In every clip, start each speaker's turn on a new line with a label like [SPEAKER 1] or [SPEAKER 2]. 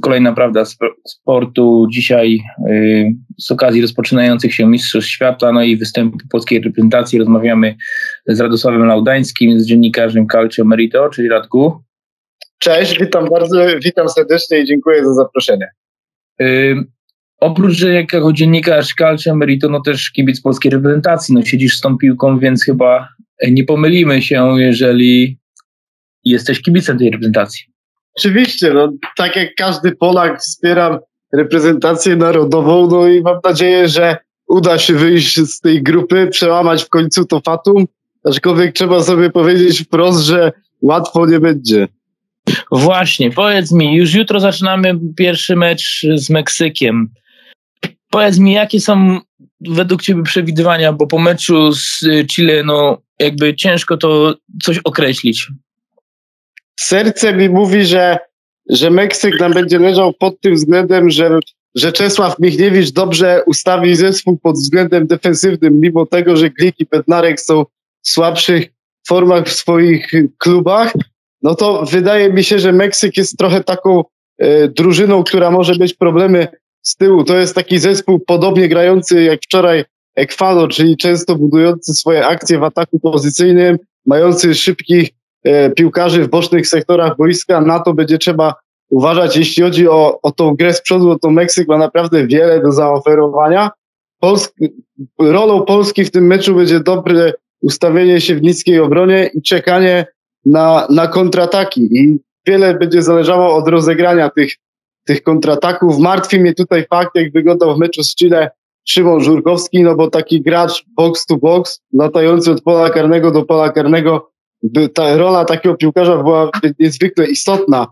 [SPEAKER 1] kolejna prawda sportu. Dzisiaj y, z okazji rozpoczynających się Mistrzostw Świata, no i występu polskiej reprezentacji rozmawiamy z Radosławem Laudańskim, z dziennikarzem Calcio Merito, czyli Radku.
[SPEAKER 2] Cześć, witam bardzo, witam serdecznie i dziękuję za zaproszenie.
[SPEAKER 1] Y, oprócz, że jako dziennikarz Calcio Merito, no też kibic polskiej reprezentacji, no siedzisz z tą piłką, więc chyba nie pomylimy się, jeżeli jesteś kibicem tej reprezentacji.
[SPEAKER 2] Oczywiście, no, tak jak każdy Polak wspieram reprezentację narodową, no i mam nadzieję, że uda się wyjść z tej grupy, przełamać w końcu to fatum, aczkolwiek trzeba sobie powiedzieć wprost, że łatwo nie będzie.
[SPEAKER 1] Właśnie, powiedz mi, już jutro zaczynamy pierwszy mecz z Meksykiem. Powiedz mi, jakie są według Ciebie przewidywania, bo po meczu z Chile, no jakby ciężko to coś określić
[SPEAKER 2] serce mi mówi, że, że Meksyk nam będzie leżał pod tym względem, że, że Czesław Michniewicz dobrze ustawi zespół pod względem defensywnym, mimo tego, że Glik i Bednarek są w słabszych formach w swoich klubach, no to wydaje mi się, że Meksyk jest trochę taką e, drużyną, która może mieć problemy z tyłu. To jest taki zespół podobnie grający jak wczoraj Ekwador, czyli często budujący swoje akcje w ataku pozycyjnym, mający szybkich piłkarzy w bocznych sektorach boiska. Na to będzie trzeba uważać. Jeśli chodzi o, o tą grę z przodu, to Meksyk ma naprawdę wiele do zaoferowania. Polski, rolą Polski w tym meczu będzie dobre ustawienie się w niskiej obronie i czekanie na, na kontrataki. I wiele będzie zależało od rozegrania tych, tych kontrataków. Martwi mnie tutaj fakt, jak wyglądał w meczu z Chile Szymon Żurkowski, no bo taki gracz box to box, latający od pola karnego do pola karnego, ta rola takiego piłkarza była niezwykle istotna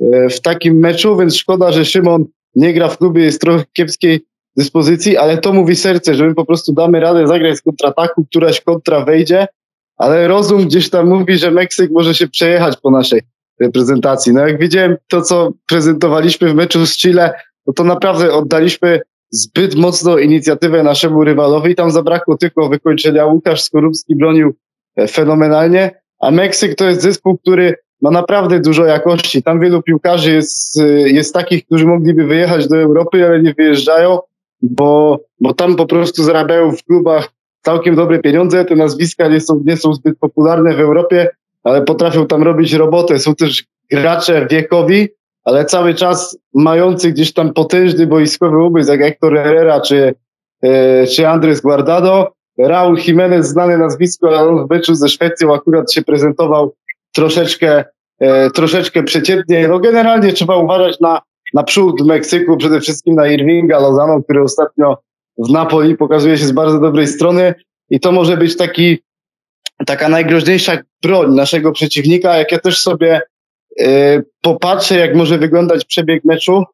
[SPEAKER 2] e, w takim meczu, więc szkoda, że Szymon nie gra w klubie, jest trochę kiepskiej dyspozycji, ale to mówi serce, że my po prostu damy radę zagrać z kontrataku, któraś kontra wejdzie, ale rozum gdzieś tam mówi, że Meksyk może się przejechać po naszej reprezentacji. No jak widziałem to, co prezentowaliśmy w meczu z Chile, no to naprawdę oddaliśmy zbyt mocno inicjatywę naszemu rywalowi. Tam zabrakło tylko wykończenia. Łukasz Skorupski bronił e, fenomenalnie, a Meksyk to jest zespół, który ma naprawdę dużo jakości. Tam wielu piłkarzy jest, jest takich, którzy mogliby wyjechać do Europy, ale nie wyjeżdżają, bo, bo tam po prostu zarabiają w klubach całkiem dobre pieniądze. Te nazwiska nie są, nie są zbyt popularne w Europie, ale potrafią tam robić robotę. Są też gracze wiekowi, ale cały czas mający gdzieś tam potężny boiskowy umysł, jak Hector Herrera czy, e, czy Andres Guardado, Raul Jimenez, znane nazwisko, ale on w meczu ze Szwecją akurat się prezentował troszeczkę, e, troszeczkę przeciętnie. No generalnie trzeba uważać na, na przód Meksyku, przede wszystkim na Irvinga Lozano, który ostatnio w Napoli pokazuje się z bardzo dobrej strony i to może być taki, taka najgroźniejsza broń naszego przeciwnika. Jak ja też sobie e, popatrzę, jak może wyglądać przebieg meczu,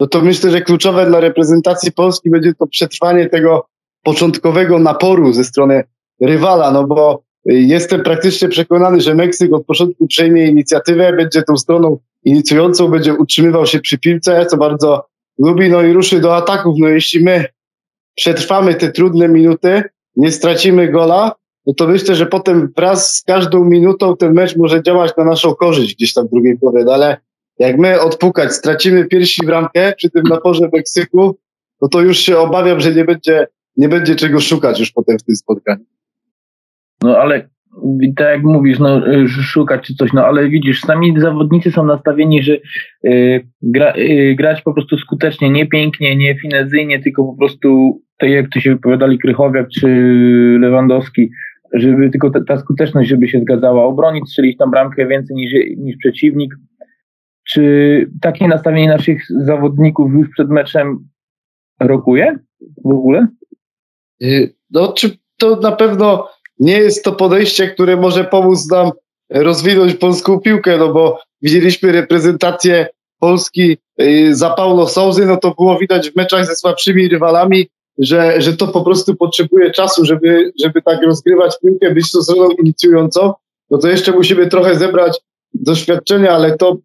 [SPEAKER 2] no to myślę, że kluczowe dla reprezentacji Polski będzie to przetrwanie tego początkowego naporu ze strony rywala, no bo jestem praktycznie przekonany, że Meksyk od początku przejmie inicjatywę, będzie tą stroną inicjującą, będzie utrzymywał się przy piłce, co bardzo lubi, no i ruszy do ataków. No jeśli my przetrwamy te trudne minuty, nie stracimy gola, no to myślę, że potem wraz z każdą minutą ten mecz może działać na naszą korzyść gdzieś tam w drugiej połowie, no ale jak my odpukać, stracimy pierwsi bramkę przy tym naporze Meksyku, no to już się obawiam, że nie będzie nie będzie czego szukać już potem w tym spotkaniu.
[SPEAKER 1] No ale tak jak mówisz, no, szukać czy coś, no ale widzisz, sami zawodnicy są nastawieni, że y, gra, y, grać po prostu skutecznie, nie pięknie, nie finezyjnie, tylko po prostu, tak jak to się wypowiadali Krychowiak czy Lewandowski, żeby tylko ta, ta skuteczność, żeby się zgadzała, obronić, strzelić tam bramkę więcej niż, niż przeciwnik. Czy takie nastawienie naszych zawodników już przed meczem rokuje w ogóle?
[SPEAKER 2] Y, no, czy to na pewno nie jest to podejście, które może pomóc nam rozwinąć polską piłkę, no bo widzieliśmy reprezentację Polski y, za Paulo Souzy, no to było widać w meczach ze słabszymi rywalami, że, że to po prostu potrzebuje czasu, żeby, żeby tak rozgrywać piłkę, być to stroną inicjującą, no to jeszcze musimy trochę zebrać doświadczenia, ale to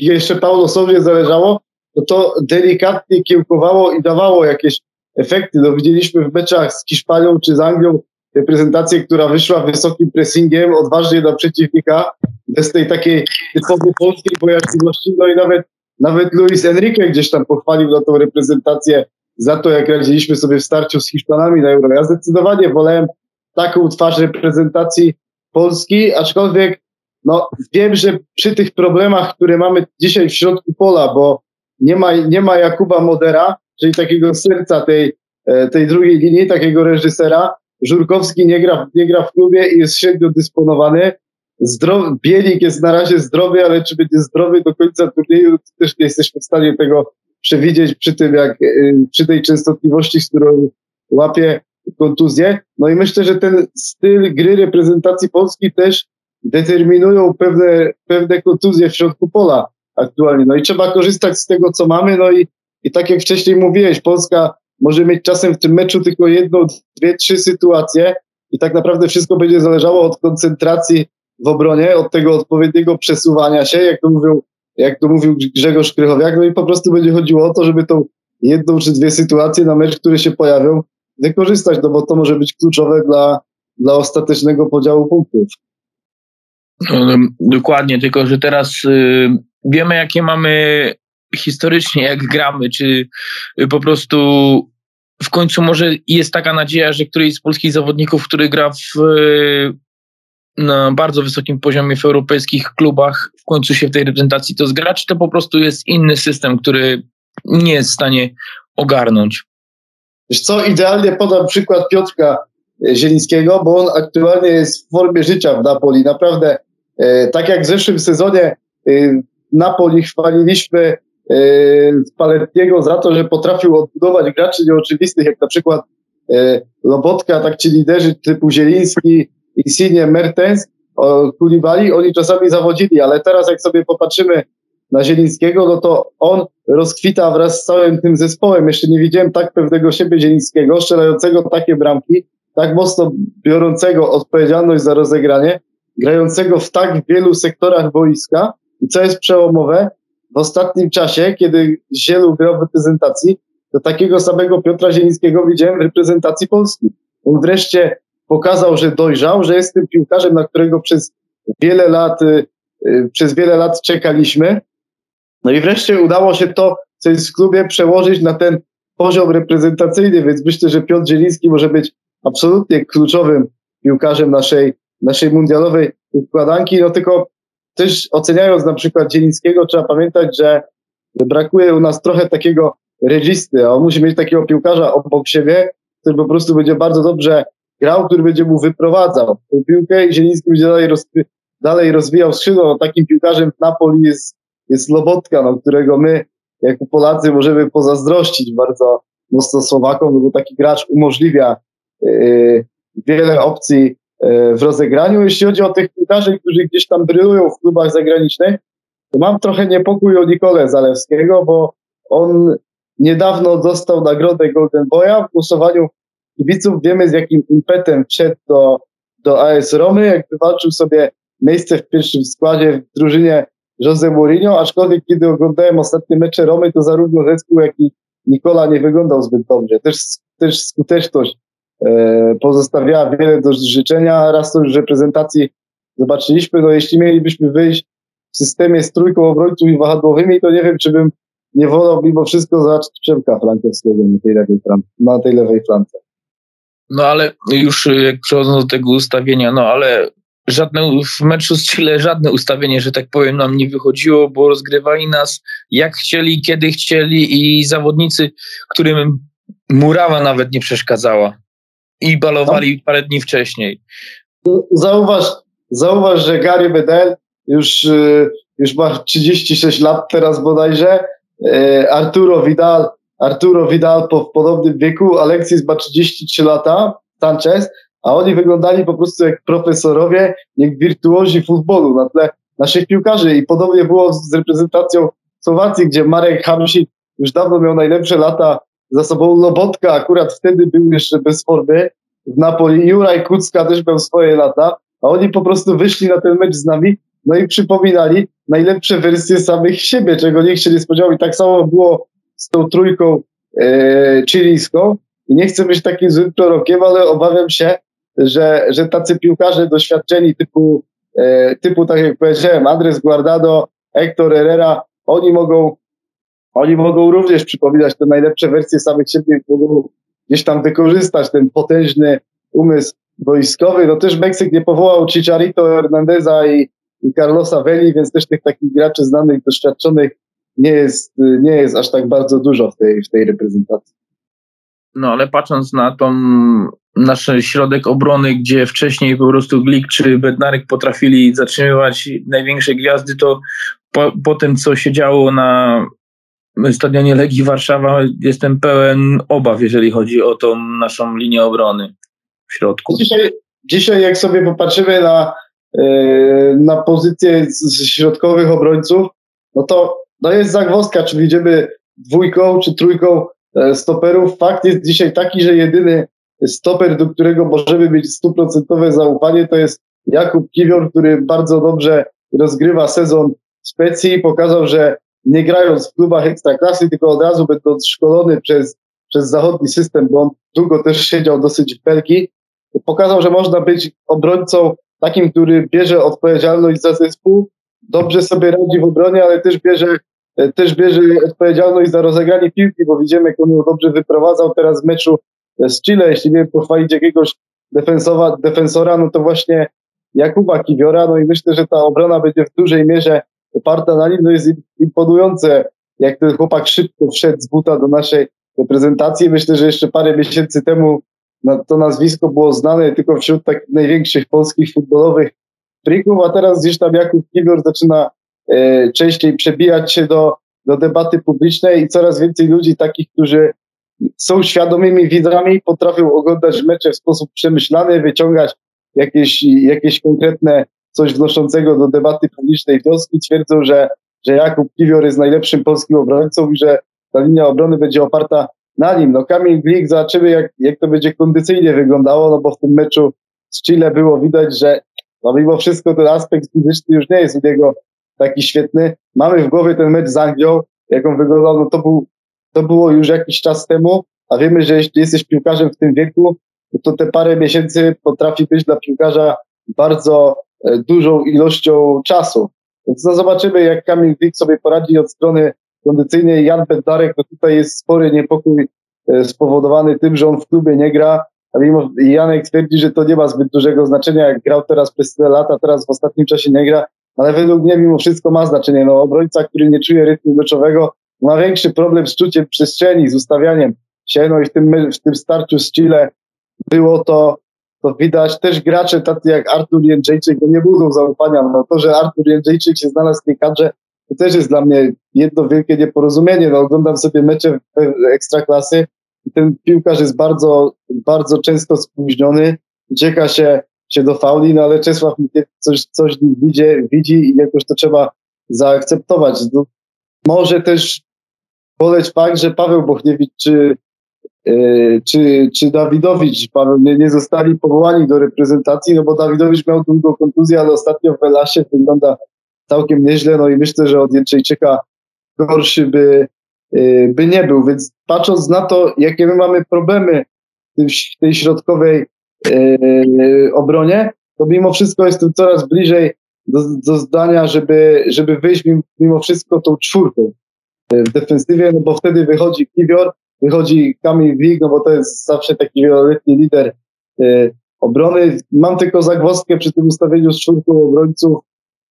[SPEAKER 2] jeszcze Paulo Souzie zależało, no to delikatnie kiełkowało i dawało jakieś efekty. No, widzieliśmy w meczach z Hiszpanią czy z Anglią reprezentację, która wyszła wysokim pressingiem, odważnie do przeciwnika, bez tej takiej typowej polskiej bojaźliwości, no i nawet nawet Luis Enrique gdzieś tam pochwalił na tą reprezentację za to, jak radziliśmy sobie w starciu z Hiszpanami na Euro. Ja zdecydowanie wolałem taką twarz reprezentacji Polski, aczkolwiek no, wiem, że przy tych problemach, które mamy dzisiaj w środku pola, bo nie ma, nie ma Jakuba Modera, czyli takiego serca tej, e, tej drugiej linii, takiego reżysera, Żurkowski nie gra, nie gra w klubie i jest średnio dysponowany. Zdrow, Bielik jest na razie zdrowy, ale czy będzie zdrowy do końca turnieju, też nie jesteśmy w stanie tego przewidzieć przy tym, jak, y, przy tej częstotliwości, z którą łapie kontuzję. No i myślę, że ten styl gry reprezentacji Polski też determinują pewne, pewne kontuzje w środku pola aktualnie. No i trzeba korzystać z tego, co mamy. No i, i tak jak wcześniej mówiłeś, Polska może mieć czasem w tym meczu tylko jedną, dwie, trzy sytuacje i tak naprawdę wszystko będzie zależało od koncentracji w obronie, od tego odpowiedniego przesuwania się, jak to mówią, jak to mówił Grzegorz Krychowiak, no i po prostu będzie chodziło o to, żeby tą jedną czy dwie sytuacje na mecz, które się pojawią, wykorzystać, no bo to może być kluczowe dla, dla ostatecznego podziału punktów.
[SPEAKER 1] Dokładnie, tylko że teraz y, wiemy, jakie mamy historycznie, jak gramy, czy po prostu w końcu może jest taka nadzieja, że któryś z polskich zawodników, który gra w, na bardzo wysokim poziomie w europejskich klubach, w końcu się w tej reprezentacji to zgra, czy to po prostu jest inny system, który nie jest w stanie ogarnąć?
[SPEAKER 2] Wiesz co, idealnie podam przykład Piotrka Zielińskiego, bo on aktualnie jest w formie życia w Napoli. Naprawdę, e, tak jak w zeszłym sezonie e, Napoli chwaliliśmy Palettiego e, za to, że potrafił odbudować graczy nieoczywistych, jak na przykład e, Lobotka, tak ci liderzy typu Zieliński, Insigne, Mertens, Kulibali, oni czasami zawodzili, ale teraz jak sobie popatrzymy na Zielińskiego, no to on rozkwita wraz z całym tym zespołem. Jeszcze nie widziałem tak pewnego siebie Zielińskiego, strzelającego takie bramki, tak mocno biorącego odpowiedzialność za rozegranie, grającego w tak wielu sektorach boiska i co jest przełomowe, w ostatnim czasie, kiedy Zielu grał w reprezentacji, to takiego samego Piotra Zielińskiego widziałem w reprezentacji Polski. On wreszcie pokazał, że dojrzał, że jest tym piłkarzem, na którego przez wiele lat, y, y, przez wiele lat czekaliśmy. No i wreszcie udało się to, co jest w klubie, przełożyć na ten poziom reprezentacyjny, więc myślę, że Piotr Zieliński może być absolutnie kluczowym piłkarzem naszej, naszej mundialowej układanki. No tylko też oceniając na przykład Zielińskiego, trzeba pamiętać, że brakuje u nas trochę takiego registy, on musi mieć takiego piłkarza obok siebie, który po prostu będzie bardzo dobrze grał, który będzie mu wyprowadzał tę piłkę i Zieliński będzie dalej, dalej rozwijał skrzydło. No, takim piłkarzem w Napoli jest, jest Lobotka, no, którego my jako Polacy możemy pozazdrościć bardzo mocno Słowakom, bo taki gracz umożliwia yy, wiele opcji w rozegraniu. Jeśli chodzi o tych piłkarzy, którzy gdzieś tam brylują w klubach zagranicznych, to mam trochę niepokój o Nikolę Zalewskiego, bo on niedawno dostał nagrodę Golden Boya w głosowaniu kibiców. Wiemy z jakim impetem wszedł do, do AS Romy, jak wywalczył sobie miejsce w pierwszym składzie w drużynie Jose Mourinho, aczkolwiek kiedy oglądałem ostatnie mecze Romy, to zarówno zespół, jak i Nikola nie wyglądał zbyt dobrze. Też, też skuteczność E, pozostawiała wiele do życzenia. Raz to już reprezentacji zobaczyliśmy. No jeśli mielibyśmy wyjść w systemie z trójką obrońców i wahadłowymi, to nie wiem, czy bym nie wolał mimo wszystko zobaczyć Przemka Frankowskiego na tej lewej, na tej lewej flance.
[SPEAKER 1] No ale już jak przechodząc do tego ustawienia, no ale żadne, w meczu z Chile żadne ustawienie, że tak powiem, nam nie wychodziło, bo rozgrywali nas jak chcieli, kiedy chcieli i zawodnicy, którym murawa nawet nie przeszkadzała i balowali no. parę dni wcześniej.
[SPEAKER 2] Zauważ, zauważ że Gary Bedell już, y, już ma 36 lat teraz bodajże. Y, Arturo Vidal, Arturo Vidal po, w podobnym wieku, Alexis ma 33 lata, Sanchez, a oni wyglądali po prostu jak profesorowie, jak wirtuozi futbolu na tle naszych piłkarzy i podobnie było z reprezentacją Słowacji, gdzie Marek Hamsik już dawno miał najlepsze lata za sobą Lobotka akurat wtedy był jeszcze bez formy w Napoli. Juraj Kucka też miał swoje lata, a oni po prostu wyszli na ten mecz z nami, no i przypominali najlepsze wersje samych siebie, czego nikt się nie spodziewał. I tak samo było z tą trójką e, chilijską. I nie chcę być takim złym prorokiem, ale obawiam się, że, że tacy piłkarze doświadczeni typu, e, typu tak jak powiedziałem, Andres Guardado, Hector Herrera, oni mogą oni mogą również przypominać te najlepsze wersje samych siebie, mogą gdzieś tam wykorzystać ten potężny umysł wojskowy. No też Meksyk nie powołał Chicharito Hernandeza i, i Carlosa Veli, więc też tych takich graczy znanych, doświadczonych nie jest, nie jest aż tak bardzo dużo w tej, w tej reprezentacji.
[SPEAKER 1] No ale patrząc na tą nasz środek obrony, gdzie wcześniej po prostu Glik czy Bednarek potrafili zatrzymywać największe gwiazdy, to po, po tym, co się działo na stadionie Legii Warszawa, jestem pełen obaw, jeżeli chodzi o tą naszą linię obrony w środku.
[SPEAKER 2] Dzisiaj, dzisiaj jak sobie popatrzymy na, yy, na pozycję środkowych obrońców, no to no jest zagwozdka, czy widzimy dwójką, czy trójką e, stoperów. Fakt jest dzisiaj taki, że jedyny stoper, do którego możemy mieć stuprocentowe zaufanie, to jest Jakub Kiwior, który bardzo dobrze rozgrywa sezon Specji. Pokazał, że nie grając w klubach ekstraklasy, tylko od razu będąc szkolony przez, przez zachodni system, bo on długo też siedział dosyć w Belgii, pokazał, że można być obrońcą takim, który bierze odpowiedzialność za zespół, dobrze sobie radzi w obronie, ale też bierze, też bierze odpowiedzialność za rozegranie piłki, bo widzimy, jak on ją dobrze wyprowadzał teraz w meczu z Chile, jeśli nie pochwalić jakiegoś defensowa, defensora, no to właśnie Jakuba Kiwiora, no i myślę, że ta obrona będzie w dużej mierze oparta na nim, no jest imponujące, jak ten chłopak szybko wszedł z buta do naszej reprezentacji. Myślę, że jeszcze parę miesięcy temu to nazwisko było znane tylko wśród takich największych polskich futbolowych frików, a teraz gdzieś tam Jakub Kiwior zaczyna e, częściej przebijać się do, do debaty publicznej i coraz więcej ludzi takich, którzy są świadomymi widzami, potrafią oglądać mecze w sposób przemyślany, wyciągać jakieś, jakieś konkretne coś wnoszącego do debaty publicznej wnioski. Twierdzą, że, że Jakub Kiwior jest najlepszym polskim obrońcą i że ta linia obrony będzie oparta na nim. No Kamil Glik, zobaczymy jak, jak to będzie kondycyjnie wyglądało, no bo w tym meczu z Chile było widać, że no mimo wszystko ten aspekt fizyczny już nie jest u niego taki świetny. Mamy w głowie ten mecz z Anglią, jak on wyglądał, no to był to było już jakiś czas temu, a wiemy, że jeśli jesteś piłkarzem w tym wieku, to te parę miesięcy potrafi być dla piłkarza bardzo dużą ilością czasu. Więc no zobaczymy, jak Kamil Glik sobie poradzi od strony kondycyjnej. Jan Bednarek, no tutaj jest spory niepokój e, spowodowany tym, że on w klubie nie gra, a mimo Janek twierdzi, że to nie ma zbyt dużego znaczenia, jak grał teraz przez tyle lata, teraz w ostatnim czasie nie gra, ale według mnie mimo wszystko ma znaczenie. No obrońca, który nie czuje rytmu meczowego, ma większy problem z czuciem przestrzeni, z ustawianiem się, no i w tym, w tym starciu z Chile było to, to widać. Też gracze tacy jak Artur Jędrzejczyk, no nie budzą zaufania. No to, że Artur Jędrzejczyk się znalazł w tej kadrze, to też jest dla mnie jedno wielkie nieporozumienie. No oglądam sobie mecze ekstraklasy i ten piłkarz jest bardzo, bardzo często spóźniony, ucieka się, się do fauli, no ale Czesław coś, coś widzi, widzi i jakoś to trzeba zaakceptować. No, może też boleć fakt, że Paweł Bochniewicz czy, czy, czy Dawidowicz Paweł nie, zostali powołani do reprezentacji, no bo Dawidowicz miał długą kontuzję, ale ostatnio w Welasie wygląda całkiem nieźle, no i myślę, że od Jędrzejczyka gorszy by, yy, by nie był, więc patrząc na to, jakie my mamy problemy w tej środkowej yy, obronie, to mimo wszystko jestem coraz bliżej do, do zdania, żeby, żeby wyjść mimo wszystko tą czwórką w defensywie, no bo wtedy wychodzi Kiwior, wychodzi Kamil Wig, no bo to jest zawsze taki wieloletni lider e, obrony. Mam tylko zagwozdkę przy tym ustawieniu z czwórką obrońców,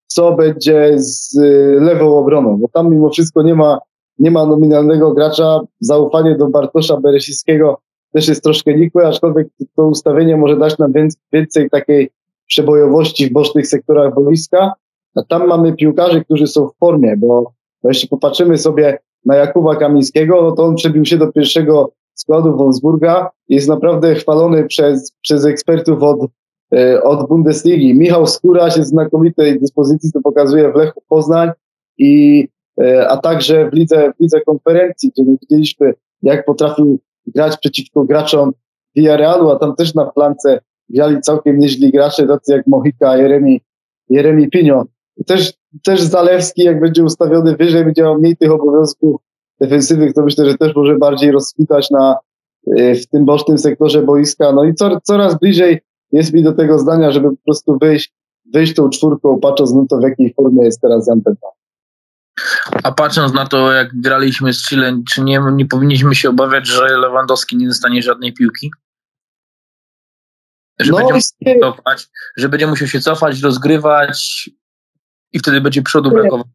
[SPEAKER 2] co będzie z e, lewą obroną, bo tam mimo wszystko nie ma, nie ma nominalnego gracza. Zaufanie do Bartosza Beresickiego też jest troszkę nikłe, aczkolwiek to ustawienie może dać nam więcej takiej przebojowości w bocznych sektorach boiska. A tam mamy piłkarzy, którzy są w formie, bo bo jeśli popatrzymy sobie na Jakuba Kamińskiego, no to on przebił się do pierwszego składu Wolfsburga jest naprawdę chwalony przez, przez ekspertów od, e, od Bundesligi. Michał Skóra się z znakomitej dyspozycji to pokazuje w Lechu Poznań i e, a także w lidze, w lidze konferencji, gdzie widzieliśmy, jak potrafił grać przeciwko graczom Villarrealu, a tam też na plance grali całkiem nieźli gracze, tacy jak Mohika, Jeremi, Jeremi Pino. Też też Zalewski, jak będzie ustawiony wyżej, będzie miał mniej tych obowiązków defensywnych, to myślę, że też może bardziej rozkwitać na, e, w tym bocznym sektorze boiska. No i co, coraz bliżej jest mi do tego zdania, żeby po prostu wyjść, wyjść tą czwórką, patrząc na to, w jakiej formie jest teraz Jan
[SPEAKER 1] A patrząc na to, jak graliśmy z Chile, czy nie, nie powinniśmy się obawiać, że Lewandowski nie dostanie żadnej piłki? Że, no, będzie musiał cofać, że będzie musiał się cofać, rozgrywać i wtedy będzie przodu brakować.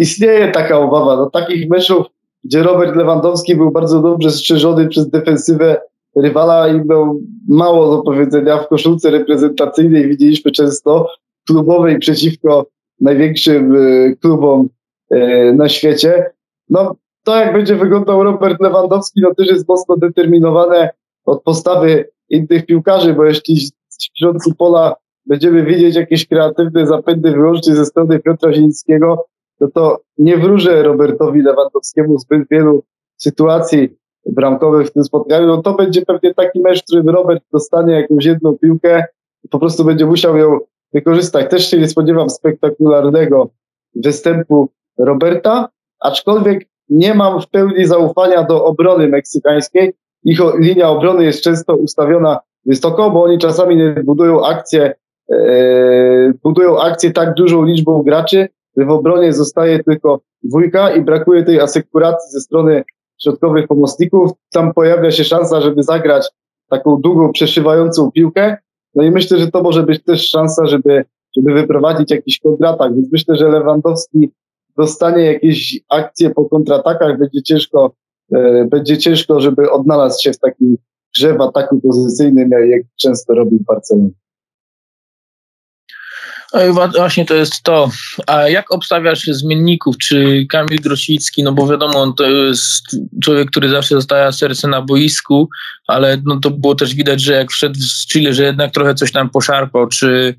[SPEAKER 2] Istnieje taka obawa. Do takich meczów, gdzie Robert Lewandowski był bardzo dobrze strzeżony przez defensywę rywala i miał mało do powiedzenia w koszulce reprezentacyjnej. Widzieliśmy często klubowej przeciwko największym e, klubom e, na świecie. No, to jak będzie wyglądał Robert Lewandowski, no też jest mocno determinowane od postawy innych piłkarzy, bo jeśli w środku pola będziemy widzieć jakieś kreatywne zapędy wyłącznie ze strony Piotra Zińskiego, no to nie wróżę Robertowi Lewandowskiemu zbyt wielu sytuacji bramkowych w tym spotkaniu. No to będzie pewnie taki mecz, w którym Robert dostanie jakąś jedną piłkę i po prostu będzie musiał ją wykorzystać. Też się nie spodziewam spektakularnego występu Roberta, aczkolwiek nie mam w pełni zaufania do obrony meksykańskiej. Ich linia obrony jest często ustawiona wysoko, bo oni czasami budują akcje, budują akcje tak dużą liczbą graczy, że w obronie zostaje tylko dwójka i brakuje tej asekuracji ze strony środkowych pomocników. Tam pojawia się szansa, żeby zagrać taką długą, przeszywającą piłkę. No i myślę, że to może być też szansa, żeby, żeby wyprowadzić jakiś kontratak. Więc myślę, że Lewandowski dostanie jakieś akcje po kontratakach, będzie ciężko, e, będzie ciężko, żeby odnalazł się w takim grze w ataku pozycyjnym, jak często robił Barcelona.
[SPEAKER 1] No właśnie to jest to. A jak obstawiasz zmienników? Czy Kamil Grosicki, no bo wiadomo, on to jest człowiek, który zawsze zostawia serce na boisku, ale no to było też widać, że jak wszedł z Chile, że jednak trochę coś tam poszarpał. Czy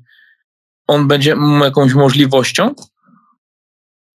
[SPEAKER 1] on będzie jakąś możliwością?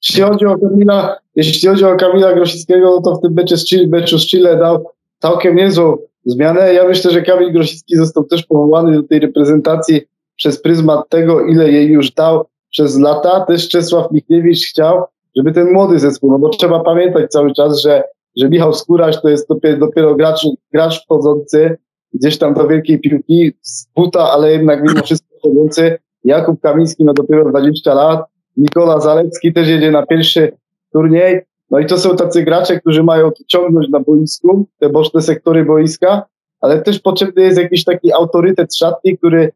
[SPEAKER 2] Jeśli chodzi o Kamila, jeśli chodzi o Kamila Grosickiego, no to w tym meczu z Chile, meczu z Chile dał całkiem niezłą zmianę. Ja myślę, że Kamil Grosicki został też powołany do tej reprezentacji przez pryzmat tego, ile jej już dał przez lata. Też Czesław Michniewicz chciał, żeby ten młody zespół, no bo trzeba pamiętać cały czas, że, że Michał Skóraś to jest dopiero, dopiero gracz, gracz wchodzący gdzieś tam do wielkiej piłki z buta, ale jednak mimo wszystko wchodzący. Jakub Kamiński ma dopiero 20 lat. Nikola Zalecki też jedzie na pierwszy turniej. No i to są tacy gracze, którzy mają ciągnąć na boisku, te boczne sektory boiska, ale też potrzebny jest jakiś taki autorytet szatni, który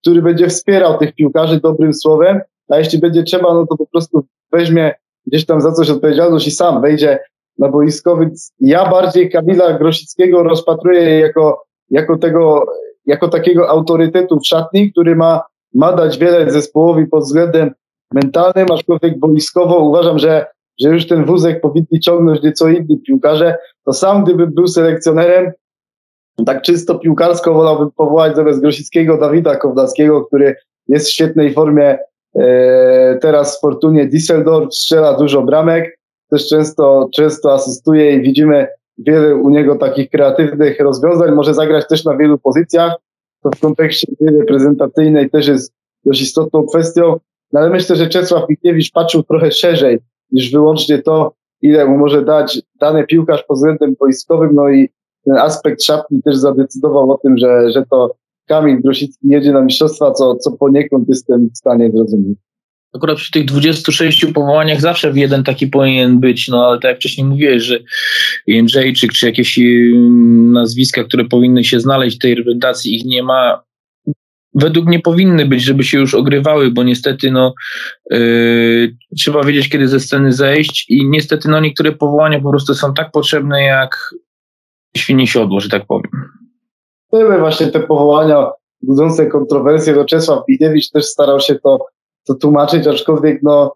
[SPEAKER 2] który będzie wspierał tych piłkarzy dobrym słowem, a jeśli będzie trzeba, no to po prostu weźmie gdzieś tam za coś odpowiedzialność i sam wejdzie na boisko, więc ja bardziej Kamila Grosickiego rozpatruję jako, jako tego, jako takiego autorytetu w szatni, który ma, ma dać wiele zespołowi pod względem mentalnym, aczkolwiek boiskowo uważam, że, że już ten wózek powinni ciągnąć nieco inni piłkarze, to sam gdybym był selekcjonerem, tak czysto piłkarsko wolałbym powołać zamiast Grosickiego Dawida Kownackiego, który jest w świetnej formie e, teraz w Fortunie. Düsseldorf, strzela dużo bramek, też często, często asystuje i widzimy wiele u niego takich kreatywnych rozwiązań, może zagrać też na wielu pozycjach, to w kontekście reprezentacyjnej też jest dość istotną kwestią, no ale myślę, że Czesław Mikiewicz patrzył trochę szerzej niż wyłącznie to, ile mu może dać dany piłkarz pod względem wojskowym, no i ten aspekt szatni też zadecydował o tym, że, że to Kamil Grosicki jedzie na mistrzostwa, co, co poniekąd jestem w stanie zrozumieć.
[SPEAKER 1] Akurat przy tych 26 powołaniach zawsze jeden taki powinien być, no ale tak jak wcześniej mówiłeś, że Jędrzejczyk czy jakieś nazwiska, które powinny się znaleźć w tej reprezentacji, ich nie ma. Według mnie powinny być, żeby się już ogrywały, bo niestety no, yy, trzeba wiedzieć, kiedy ze sceny zejść i niestety no, niektóre powołania po prostu są tak potrzebne jak świni siodło, że tak powiem.
[SPEAKER 2] Były właśnie te powołania budzące kontrowersje. No Czesław Bidewicz też starał się to, to tłumaczyć, aczkolwiek no,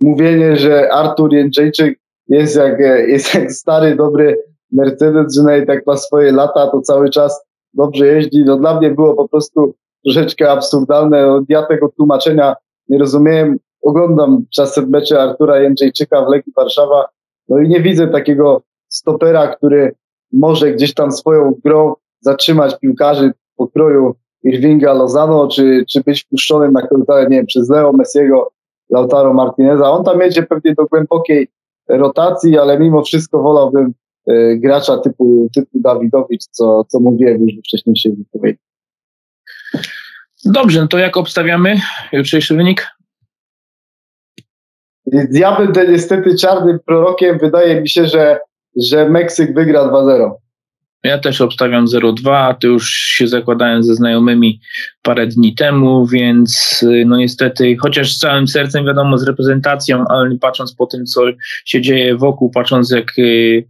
[SPEAKER 2] mówienie, że Artur Jędrzejczyk jest jak, jest jak stary, dobry Mercedes, że nawet jak ma swoje lata, to cały czas dobrze jeździ. No dla mnie było po prostu troszeczkę absurdalne. No, ja tego tłumaczenia nie rozumiem. Oglądam czasem mecze Artura Jędrzejczyka w Legii Warszawa, no i nie widzę takiego stopera, który może gdzieś tam swoją grą zatrzymać piłkarzy pokroju Irvinga Lozano, czy, czy być wpuszczonym na korytarz, nie wiem, przez Leo Messiego, Lautaro Martineza. On tam jedzie pewnie do głębokiej rotacji, ale mimo wszystko wolałbym y, gracza typu, typu Dawidowicz, co, co mówiłem już wcześniej się wypowiedzi.
[SPEAKER 1] Dobrze, no to jak obstawiamy jutrzejszy wynik?
[SPEAKER 2] Diabeł ten niestety czarnym prorokiem. Wydaje mi się, że, że Meksyk wygra 2-0.
[SPEAKER 1] Ja też obstawiam 0-2, to już się zakładałem ze znajomymi parę dni temu, więc y, no niestety, chociaż z całym sercem wiadomo z reprezentacją, ale patrząc po tym, co się dzieje wokół, patrząc jak y,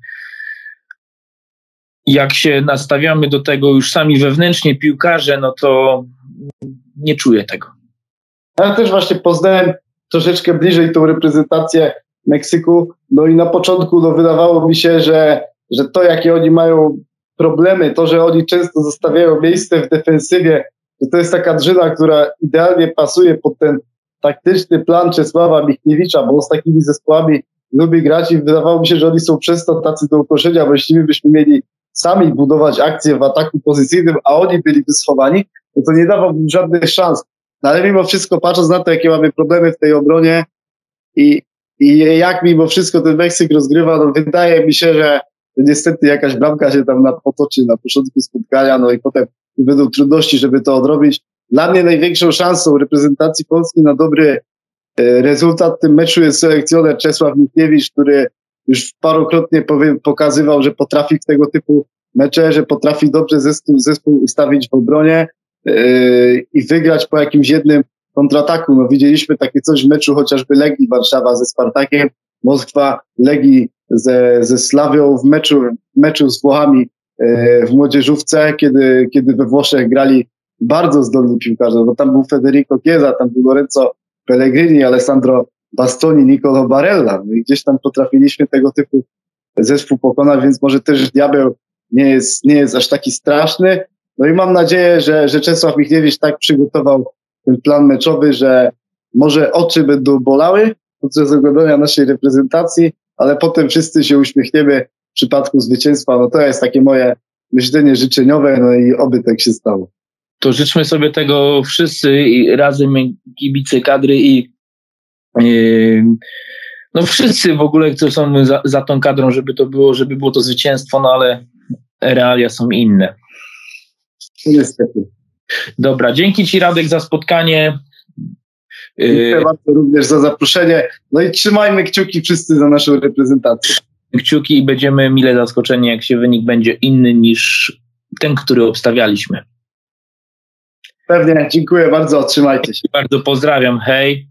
[SPEAKER 1] jak się nastawiamy do tego już sami wewnętrznie piłkarze, no to nie czuję tego.
[SPEAKER 2] Ja też właśnie poznałem troszeczkę bliżej tą reprezentację Meksyku, no i na początku no, wydawało mi się, że, że to jakie oni mają problemy, to, że oni często zostawiają miejsce w defensywie, że to jest taka drzyna, która idealnie pasuje pod ten taktyczny plan Czesława Michniewicza, bo z takimi zespołami lubi grać i wydawało mi się, że oni są przez to tacy do ukoszenia. Właściwie byśmy mieli sami budować akcje w ataku pozycyjnym, a oni byliby schowani, no to nie dawał im żadnych szans. No ale mimo wszystko, patrząc na to, jakie mamy problemy w tej obronie i, i jak mimo wszystko ten Meksyk rozgrywa, no wydaje mi się, że niestety jakaś bramka się tam potoczy na początku spotkania, no i potem będą trudności, żeby to odrobić. Dla mnie największą szansą reprezentacji Polski na dobry e, rezultat w tym meczu jest selekcjoner Czesław Michniewicz, który już parokrotnie pokazywał, że potrafi w tego typu mecze, że potrafi dobrze zespół, zespół ustawić w obronie yy, i wygrać po jakimś jednym kontrataku. No widzieliśmy takie coś w meczu chociażby Legii Warszawa ze Spartakiem, Moskwa Legii ze, ze Slawią w meczu, meczu z Włochami yy, w młodzieżówce, kiedy, kiedy we Włoszech grali bardzo zdolni piłkarze, bo tam był Federico Chiesa, tam był Lorenzo Pellegrini, Alessandro Bastoni, Nicolo Barella. No i gdzieś tam potrafiliśmy tego typu zespół pokonać, więc może też diabeł nie jest, nie jest aż taki straszny. No i mam nadzieję, że, że Czesław Michniewicz tak przygotował ten plan meczowy, że może oczy będą bolały podczas oglądania naszej reprezentacji, ale potem wszyscy się uśmiechniemy w przypadku zwycięstwa. No to jest takie moje myślenie życzeniowe, no i oby tak się stało.
[SPEAKER 1] To życzmy sobie tego wszyscy i razem kibice kadry i yy, no wszyscy w ogóle, którzy są za, za tą kadrą, żeby to było, żeby było to zwycięstwo, no ale realia są inne.
[SPEAKER 2] Niestety.
[SPEAKER 1] Dobra, dzięki Ci Radek za spotkanie.
[SPEAKER 2] Dziękuję y, bardzo również za zaproszenie. No i trzymajmy kciuki wszyscy za naszą reprezentację.
[SPEAKER 1] Kciuki i będziemy mile zaskoczeni, jak się wynik będzie inny niż ten, który obstawialiśmy.
[SPEAKER 2] Pewnie, dziękuję bardzo, trzymajcie się.
[SPEAKER 1] Bardzo pozdrawiam, hej.